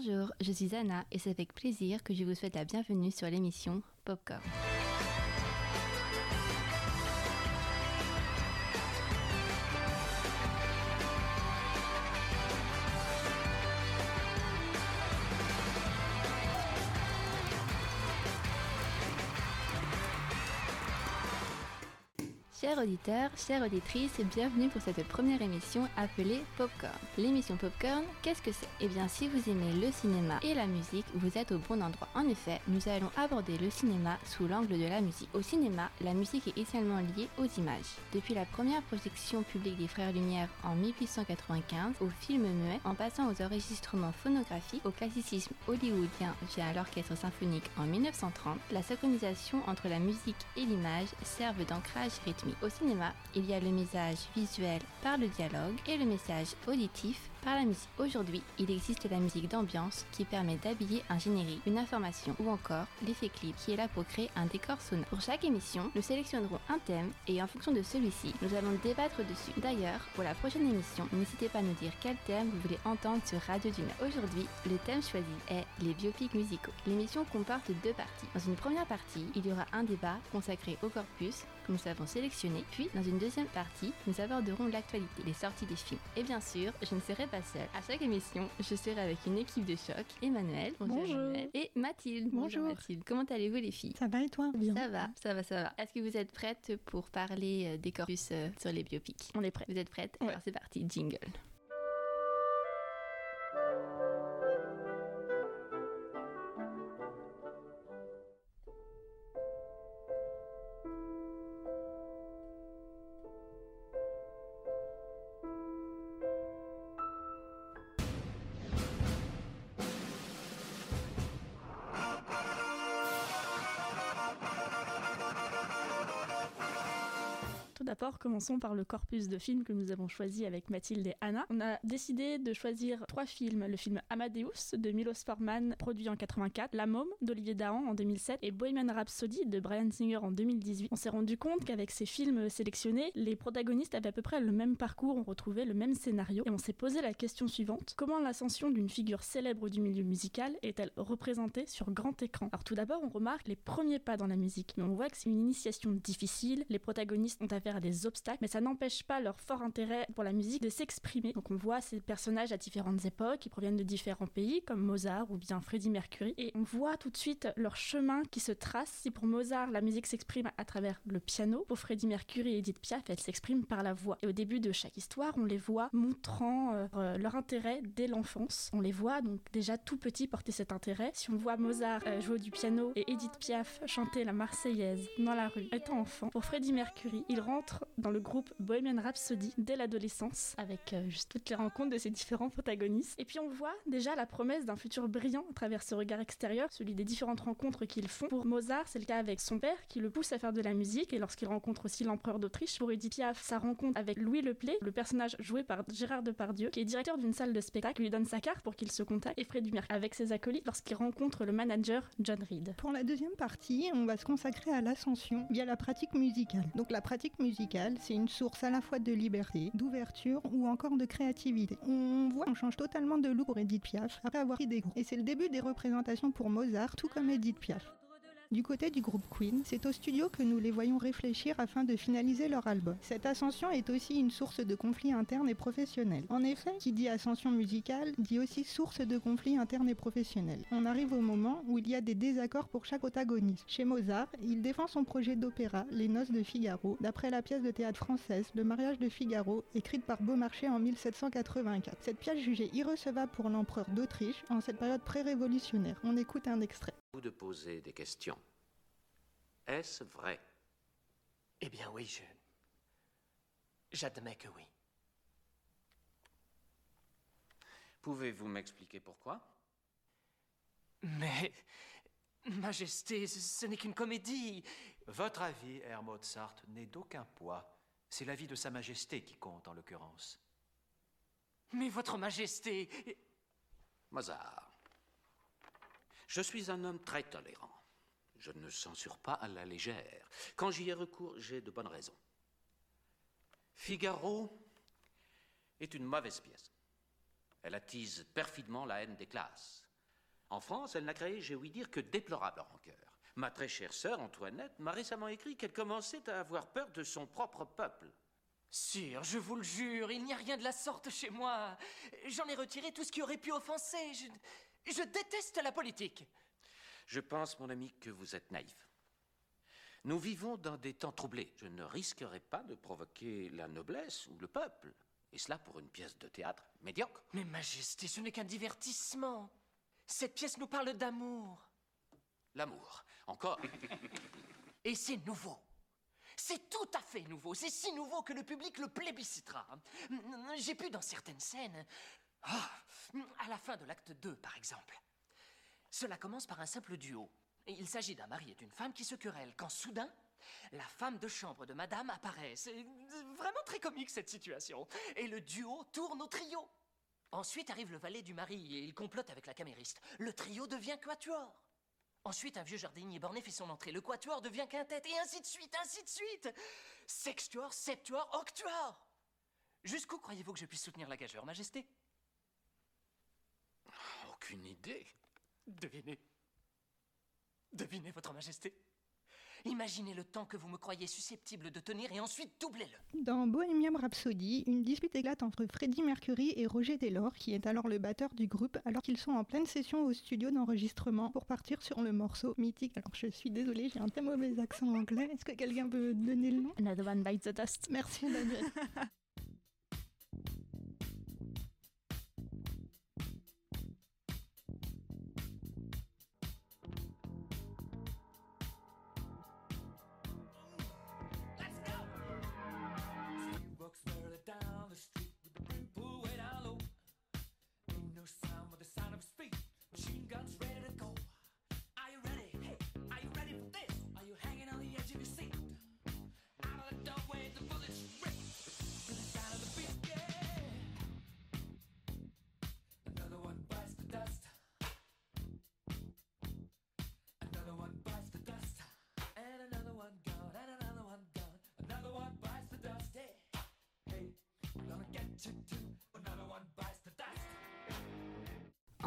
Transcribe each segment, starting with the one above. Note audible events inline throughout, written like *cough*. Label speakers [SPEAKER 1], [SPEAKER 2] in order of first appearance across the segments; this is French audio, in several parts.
[SPEAKER 1] Bonjour, je suis Anna et c'est avec plaisir que je vous souhaite la bienvenue sur l'émission Popcorn. Chers auditeurs, chères auditrices, bienvenue pour cette première émission appelée Popcorn. L'émission Popcorn, qu'est-ce que c'est? Eh bien, si vous aimez le cinéma et la musique, vous êtes au bon endroit. En effet, nous allons aborder le cinéma sous l'angle de la musique. Au cinéma, la musique est essentiellement liée aux images. Depuis la première projection publique des Frères Lumière en 1895, au film muet, en passant aux enregistrements phonographiques, au classicisme hollywoodien via l'orchestre symphonique en 1930, la synchronisation entre la musique et l'image servent d'ancrage rythmique. Cinéma, il y a le message visuel par le dialogue et le message auditif par la musique. Aujourd'hui, il existe la musique d'ambiance qui permet d'habiller un générique, une information ou encore l'effet clip qui est là pour créer un décor sonore. Pour chaque émission, nous sélectionnerons un thème et en fonction de celui-ci, nous allons débattre dessus. D'ailleurs, pour la prochaine émission, n'hésitez pas à nous dire quel thème vous voulez entendre sur Radio Duna. Aujourd'hui, le thème choisi est les biopics musicaux. L'émission comporte deux parties. Dans une première partie, il y aura un débat consacré au corpus que nous avons sélectionné, puis dans une deuxième partie, nous aborderons l'actualité, les sorties des films. Et bien sûr, je ne serai pas seule. À chaque émission, je serai avec une équipe de choc, Emmanuel, bonjour, Emmanuel, et Mathilde.
[SPEAKER 2] Bonjour.
[SPEAKER 1] Mathilde. Comment allez-vous les filles?
[SPEAKER 2] Ça va et toi?
[SPEAKER 1] Bien. Ça va, ça va, ça va. Est-ce que vous êtes prêtes pour parler euh, des corpus euh, sur les biopics?
[SPEAKER 2] On est prêts.
[SPEAKER 1] Vous êtes prêtes?
[SPEAKER 2] Ouais.
[SPEAKER 1] Alors c'est parti, jingle.
[SPEAKER 2] D'abord, commençons par le corpus de films que nous avons choisi avec Mathilde et Anna. On a décidé de choisir trois films. Le film Amadeus de Milos Forman, produit en 84, La Môme d'Olivier Dahan en 2007 et Bohemian Rhapsody de Brian Singer en 2018. On s'est rendu compte qu'avec ces films sélectionnés, les protagonistes avaient à peu près le même parcours, on retrouvait le même scénario et on s'est posé la question suivante. Comment l'ascension d'une figure célèbre du milieu musical est-elle représentée sur grand écran? Alors tout d'abord, on remarque les premiers pas dans la musique, mais on voit que c'est une initiation difficile, les protagonistes ont affaire à des obstacles, mais ça n'empêche pas leur fort intérêt pour la musique de s'exprimer. Donc on voit ces personnages à différentes époques, qui proviennent de différents pays, comme Mozart ou bien Freddie Mercury, et on voit tout de suite leur chemin qui se trace. Si pour Mozart, la musique s'exprime à travers le piano, pour Freddie Mercury et Edith Piaf, elle s'exprime par la voix. Et au début de chaque histoire, on les voit montrant euh, euh, leur intérêt dès l'enfance. On les voit donc déjà tout petits porter cet intérêt. Si on voit Mozart euh, jouer du piano et Edith Piaf chanter la Marseillaise dans la rue étant enfant, pour Freddie Mercury, il rentre dans le groupe Bohemian Rhapsody dès l'adolescence, avec euh, juste toutes les rencontres de ses différents protagonistes. Et puis on voit déjà la promesse d'un futur brillant à travers ce regard extérieur, celui des différentes rencontres qu'ils font. Pour Mozart, c'est le cas avec son père qui le pousse à faire de la musique, et lorsqu'il rencontre aussi l'empereur d'Autriche. Pour Edith Piaf, sa rencontre avec Louis Leplay, le personnage joué par Gérard Depardieu, qui est directeur d'une salle de spectacle, lui donne sa carte pour qu'il se contacte, et Freddie Mercury avec ses acolytes lorsqu'il rencontre le manager John Reed.
[SPEAKER 3] Pour la deuxième partie, on va se consacrer à l'ascension via la pratique musicale. Donc la pratique musicale, c'est une source à la fois de liberté, d'ouverture ou encore de créativité. On voit qu'on change totalement de look pour Edith Piaf après avoir pris des cours. Et c'est le début des représentations pour Mozart, tout comme Edith Piaf. Du côté du groupe Queen, c'est au studio que nous les voyons réfléchir afin de finaliser leur album. Cette ascension est aussi une source de conflits internes et professionnels. En effet, qui dit ascension musicale dit aussi source de conflits internes et professionnels. On arrive au moment où il y a des désaccords pour chaque protagoniste. Chez Mozart, il défend son projet d'opéra Les Noces de Figaro, d'après la pièce de théâtre française Le mariage de Figaro, écrite par Beaumarchais en 1784. Cette pièce jugée irrecevable pour l'empereur d'Autriche en cette période pré-révolutionnaire. On écoute un extrait.
[SPEAKER 4] Vous de poser des questions. Est-ce vrai?
[SPEAKER 5] Eh bien oui, je... J'admets que oui.
[SPEAKER 4] Pouvez-vous m'expliquer pourquoi?
[SPEAKER 5] Mais... Majesté, ce, ce n'est qu'une comédie.
[SPEAKER 6] Votre avis, Herr Mozart, n'est d'aucun poids. C'est l'avis de Sa Majesté qui compte en l'occurrence.
[SPEAKER 5] Mais votre Majesté...
[SPEAKER 4] Mozart. Je suis un homme très tolérant. Je ne censure pas à la légère. Quand j'y ai recours, j'ai de bonnes raisons. Figaro est une mauvaise pièce. Elle attise perfidement la haine des classes. En France, elle n'a créé, j'ai ouï dire, que déplorable rancœur. Ma très chère sœur Antoinette m'a récemment écrit qu'elle commençait à avoir peur de son propre peuple.
[SPEAKER 5] Sire, je vous le jure, il n'y a rien de la sorte chez moi. J'en ai retiré tout ce qui aurait pu offenser. Je déteste la politique.
[SPEAKER 4] Je pense, mon ami, que vous êtes naïf. Nous vivons dans des temps troublés. Je ne risquerai pas de provoquer la noblesse ou le peuple. Et cela pour une pièce de théâtre médiocre.
[SPEAKER 5] Mais Majesté, ce n'est qu'un divertissement. Cette pièce nous parle d'amour.
[SPEAKER 4] L'amour, encore.
[SPEAKER 5] Et c'est nouveau. C'est tout à fait nouveau. C'est si nouveau que le public le plébiscitera. J'ai pu dans certaines scènes. Ah, à la fin de l'acte 2, par exemple. Cela commence par un simple duo. Il s'agit d'un mari et d'une femme qui se querellent, quand soudain, la femme de chambre de madame apparaît. C'est vraiment très comique cette situation. Et le duo tourne au trio. Ensuite arrive le valet du mari et il complote avec la camériste. Le trio devient quatuor. Ensuite, un vieux jardinier borné fait son entrée. Le quatuor devient quintette, et ainsi de suite, ainsi de suite. Sextuor, septuor, octuor. Jusqu'où croyez-vous que je puisse soutenir la gageure, Majesté?
[SPEAKER 4] Aucune idée.
[SPEAKER 5] Devinez. Devinez, Votre Majesté. Imaginez le temps que vous me croyez susceptible de tenir et ensuite doublez-le.
[SPEAKER 3] Dans Bohemian Rhapsody, une dispute éclate entre Freddie Mercury et Roger Taylor, qui est alors le batteur du groupe, alors qu'ils sont en pleine session au studio d'enregistrement pour partir sur le morceau mythique. Alors je suis désolée, j'ai un très mauvais accent anglais. Est-ce que quelqu'un peut donner le nom?
[SPEAKER 2] Another One Bites the Dust.
[SPEAKER 3] Merci Daniel. *laughs*
[SPEAKER 7] tick, tick.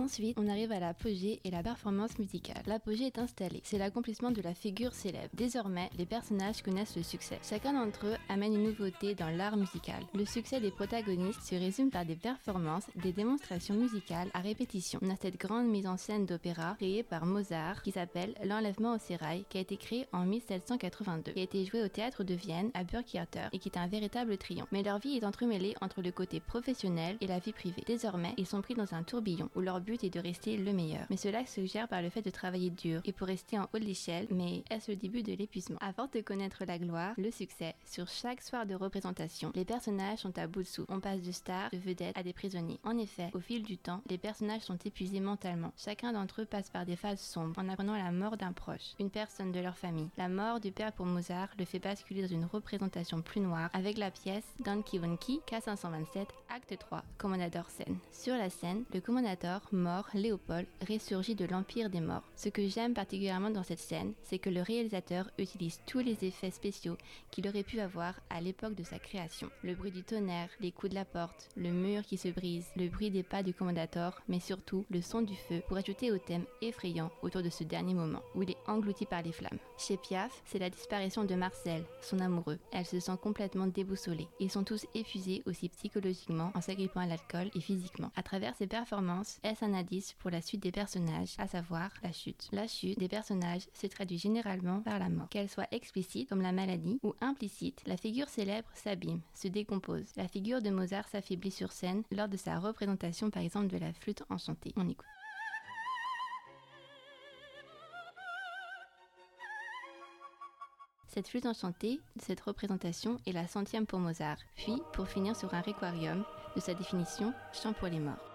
[SPEAKER 1] Ensuite, on arrive à l'apogée et la performance musicale. L'apogée est installée, c'est l'accomplissement de la figure célèbre. Désormais, les personnages connaissent le succès. Chacun d'entre eux amène une nouveauté dans l'art musical. Le succès des protagonistes se résume par des performances, des démonstrations musicales à répétition. On a cette grande mise en scène d'opéra créée par Mozart qui s'appelle L'Enlèvement au sérail, qui a été créé en 1782, qui a été joué au théâtre de Vienne à Burgtheater et qui est un véritable triomphe. Mais leur vie est entremêlée entre le côté professionnel et la vie privée. Désormais, ils sont pris dans un tourbillon où leur but est de rester le meilleur. Mais cela se gère par le fait de travailler dur et pour rester en haut de l'échelle, mais est-ce le début de l'épuisement? À force de connaître la gloire, le succès, sur chaque soir de représentation, les personnages sont à bout de souffle. On passe de stars, de vedettes à des prisonniers. En effet, au fil du temps, les personnages sont épuisés mentalement. Chacun d'entre eux passe par des phases sombres en apprenant la mort d'un proche, une personne de leur famille. La mort du père pour Mozart le fait basculer dans une représentation plus noire avec la pièce Don Quixote K527, acte 3, Commandador scène. Sur la scène, le Commandador, mort, Léopold, ressurgit de l'Empire des morts. Ce que j'aime particulièrement dans cette scène, c'est que le réalisateur utilise tous les effets spéciaux qu'il aurait pu avoir à l'époque de sa création. Le bruit du tonnerre, les coups de la porte, le mur qui se brise, le bruit des pas du Commandator, mais surtout le son du feu pour ajouter au thème effrayant autour de ce dernier moment où il est englouti par les flammes. Chez Piaf, c'est la disparition de Marcel, son amoureux. Elle se sent complètement déboussolée. Ils sont tous épuisés aussi psychologiquement en s'agrippant à l'alcool et physiquement. À travers ces performances, est-ce indice pour la suite des personnages, à savoir la chute. La chute des personnages se traduit généralement par la mort. Qu'elle soit explicite comme la maladie ou implicite, la figure célèbre s'abîme, se décompose. La figure de Mozart s'affaiblit sur scène lors de sa représentation par exemple de la flûte enchantée. On écoute. Cette flûte enchantée, cette représentation est la centième pour Mozart, puis pour finir sur un requiem de sa définition Chant pour les morts.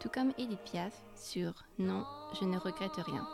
[SPEAKER 1] Tout comme Edith Piaf sur Non, je ne regrette rien.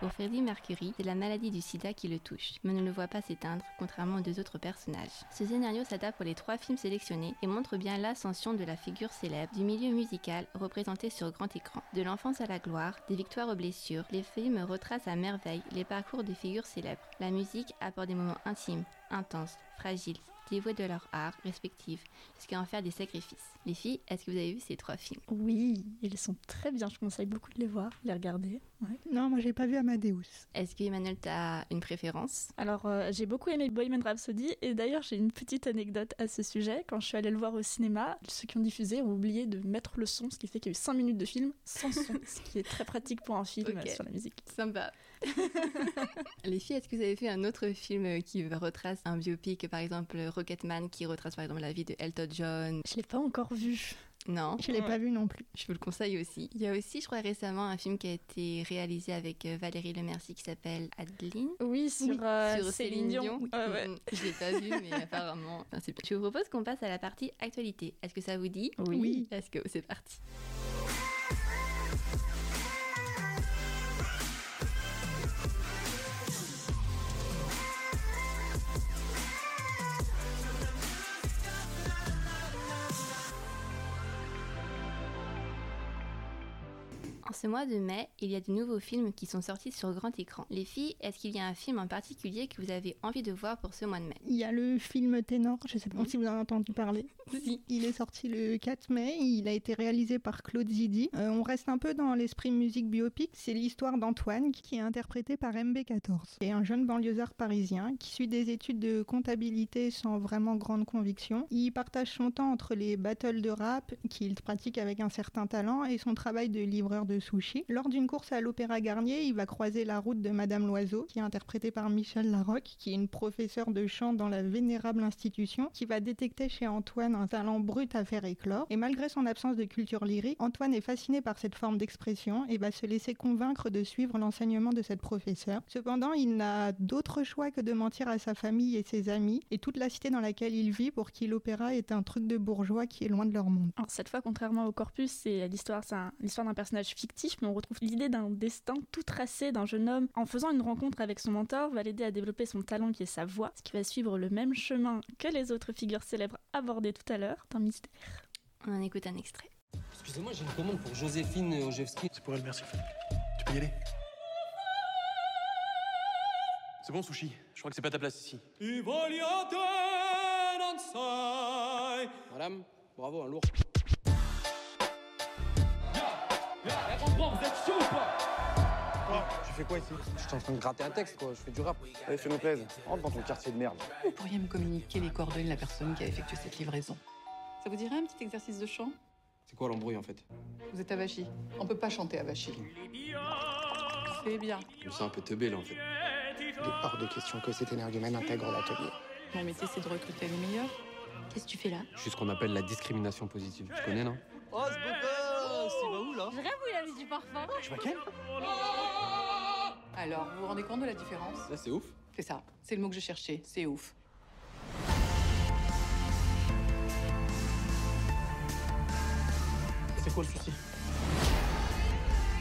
[SPEAKER 1] Pour Freddie Mercury, c'est la maladie du sida qui le touche, mais ne le voit pas s'éteindre, contrairement aux deux autres personnages. Ce scénario s'adapte pour les trois films sélectionnés et montre bien l'ascension de la figure célèbre du milieu musical représenté sur grand écran. De l'enfance à la gloire, des victoires aux blessures, les films retracent à merveille les parcours des figures célèbres. La musique apporte des moments intimes, intenses, fragiles, dévoués de leur art respectif jusqu'à en faire des sacrifices. Les filles, est-ce que vous avez vu ces trois films?
[SPEAKER 2] Oui, ils sont très bien. Je conseille beaucoup de les voir, de les regarder. Ouais.
[SPEAKER 3] Non, moi j'ai pas vu Amadeus.
[SPEAKER 1] Est-ce que Emmanuel, t'as une préférence?
[SPEAKER 2] Alors, euh, j'ai beaucoup aimé Bohemian Rhapsody et d'ailleurs, j'ai une petite anecdote à ce sujet. Quand je suis allée le voir au cinéma, ceux qui ont diffusé ont oublié de mettre le son, ce qui fait qu'il y a eu 5 minutes de film sans son, ce qui est très pratique pour un film
[SPEAKER 1] Ok.
[SPEAKER 2] euh, sur la musique.
[SPEAKER 1] Sympa. *laughs* Les filles, est-ce que vous avez fait un autre film euh, qui retrace un biopic, par exemple Rocketman, qui retrace par exemple la vie de Elton John?
[SPEAKER 2] Je l'ai pas encore vu.
[SPEAKER 1] Non?
[SPEAKER 3] Je l'ai
[SPEAKER 2] Ouais.
[SPEAKER 3] pas vu non plus.
[SPEAKER 1] Je vous le conseille aussi. Il y a aussi, je crois récemment, un film qui a été réalisé avec euh, Valérie Lemercier qui s'appelle Adeline.
[SPEAKER 2] Oui, sur,
[SPEAKER 3] Oui,
[SPEAKER 2] euh,
[SPEAKER 1] sur
[SPEAKER 2] Céline Dion.
[SPEAKER 1] Oui.
[SPEAKER 2] Ouais.
[SPEAKER 1] Mm, Je l'ai pas vu, mais *laughs* apparemment, enfin, c'est bien. Je vous propose qu'on passe à la partie actualité. Est-ce que ça vous dit?
[SPEAKER 3] Oui.
[SPEAKER 1] Est-ce que c'est parti? En ce mois de mai, il y a de nouveaux films qui sont sortis sur grand écran. Les filles, est-ce qu'il y a un film en particulier que vous avez envie de voir pour ce mois de mai?
[SPEAKER 3] Il y a le film Ténor, je sais pas si vous en avez entendu parler. *laughs*
[SPEAKER 1] Si.
[SPEAKER 3] Il est sorti le 4 mai, il a été réalisé par Claude Zidi. Euh, on reste un peu dans l'esprit musique biopic, c'est l'histoire d'Antoine qui est interprété par MB14. C'est un jeune banlieusard parisien qui suit des études de comptabilité sans vraiment grande conviction. Il partage son temps entre les battles de rap qu'il pratique avec un certain talent et son travail de livreur de sushi. Lors d'une course à l'Opéra Garnier, il va croiser la route de Madame Loiseau, qui est interprétée par Michel Larocque, qui est une professeure de chant dans la vénérable institution, qui va détecter chez Antoine un talent brut à faire éclore. Et malgré son absence de culture lyrique, Antoine est fasciné par cette forme d'expression et va se laisser convaincre de suivre l'enseignement de cette professeure. Cependant, il n'a d'autre choix que de mentir à sa famille et ses amis et toute la cité dans laquelle il vit pour qui l'opéra est un truc de bourgeois qui est loin de leur monde.
[SPEAKER 2] Alors cette fois, contrairement au corpus, c'est l'histoire, c'est un- l'histoire d'un personnage fictif, mais on retrouve l'idée d'un destin tout tracé d'un jeune homme. En faisant une rencontre avec son mentor, va l'aider à développer son talent qui est sa voix, ce qui va suivre le même chemin que les autres figures célèbres abordées tout à l'heure. C'est un mystère.
[SPEAKER 1] On en écoute un extrait.
[SPEAKER 8] Excusez-moi, j'ai une commande pour Joséphine Ojewski.
[SPEAKER 9] C'est pour elle, merci. Tu peux y aller. C'est bon, sushi? Je crois que c'est pas ta place ici.
[SPEAKER 8] Madame, bravo, un lourd.
[SPEAKER 9] Tu fais quoi ici
[SPEAKER 8] Je suis en train de gratter un texte, quoi. Je fais du rap.
[SPEAKER 9] Allez, fais-nous plaisir. Rentre dans ton quartier de merde.
[SPEAKER 10] Vous pourriez me communiquer les coordonnées de la personne qui a effectué cette livraison. Ça vous dirait un petit exercice de chant?
[SPEAKER 8] C'est quoi l'embrouille, en fait?
[SPEAKER 10] Vous êtes avachi. On peut pas chanter avachi. C'est bien.
[SPEAKER 8] Je me sens un peu teubé, là, en fait.
[SPEAKER 11] Il est hors de question que cet énergumène intègre l'atelier.
[SPEAKER 10] Mon métier, c'est de recruter les meilleurs. Qu'est-ce que tu fais là?
[SPEAKER 8] Je suis ce qu'on appelle la discrimination positive. Tu connais, non?
[SPEAKER 12] Oh, gosse, il va où
[SPEAKER 13] il a mis du parfum.
[SPEAKER 9] Tu vois quel
[SPEAKER 10] Alors, vous vous rendez compte de la différence?
[SPEAKER 8] Là, c'est ouf.
[SPEAKER 10] C'est ça. C'est le mot que je cherchais. C'est ouf.
[SPEAKER 12] C'est quoi le souci?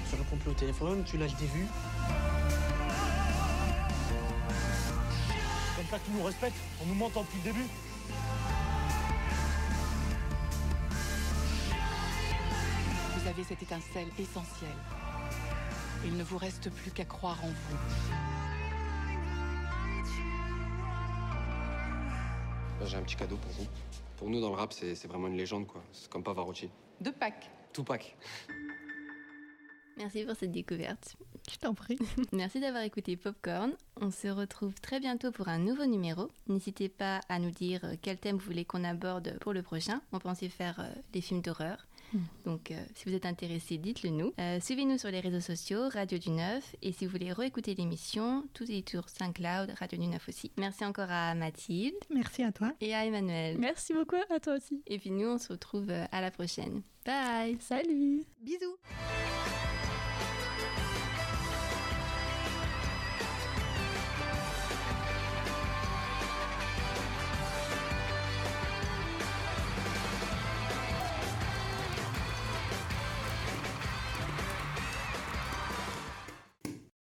[SPEAKER 12] Tu réponds plus au téléphone, tu lâches des vues. Comme ça tu nous respectes, on nous mentant depuis le début.
[SPEAKER 10] Avez cette étincelle essentielle. Il ne vous reste plus qu'à croire en vous.
[SPEAKER 8] J'ai un petit cadeau pour vous. Pour nous, dans le rap, c'est vraiment une légende, quoi. C'est comme Pavarotti.
[SPEAKER 10] De Pâques.
[SPEAKER 8] Tupac.
[SPEAKER 1] Merci pour cette découverte.
[SPEAKER 3] Je t'en prie. *laughs*
[SPEAKER 1] Merci d'avoir écouté Popcorn. On se retrouve très bientôt pour un nouveau numéro. N'hésitez pas à nous dire quel thème vous voulez qu'on aborde pour le prochain. On pensait faire euh, les films d'horreur.
[SPEAKER 2] Mm.
[SPEAKER 1] Donc, euh, si vous êtes intéressé, dites-le nous. Euh, Suivez-nous sur les réseaux sociaux, Radio du Neuf. Et si vous voulez réécouter l'émission, tout est sur SoundCloud, Radio du Neuf aussi. Merci encore à Mathilde
[SPEAKER 3] Merci à toi.
[SPEAKER 1] et à Emmanuel.
[SPEAKER 2] Merci beaucoup à toi aussi.
[SPEAKER 1] Et puis nous, on se retrouve euh, à la prochaine. Bye
[SPEAKER 2] Salut
[SPEAKER 3] Bisous.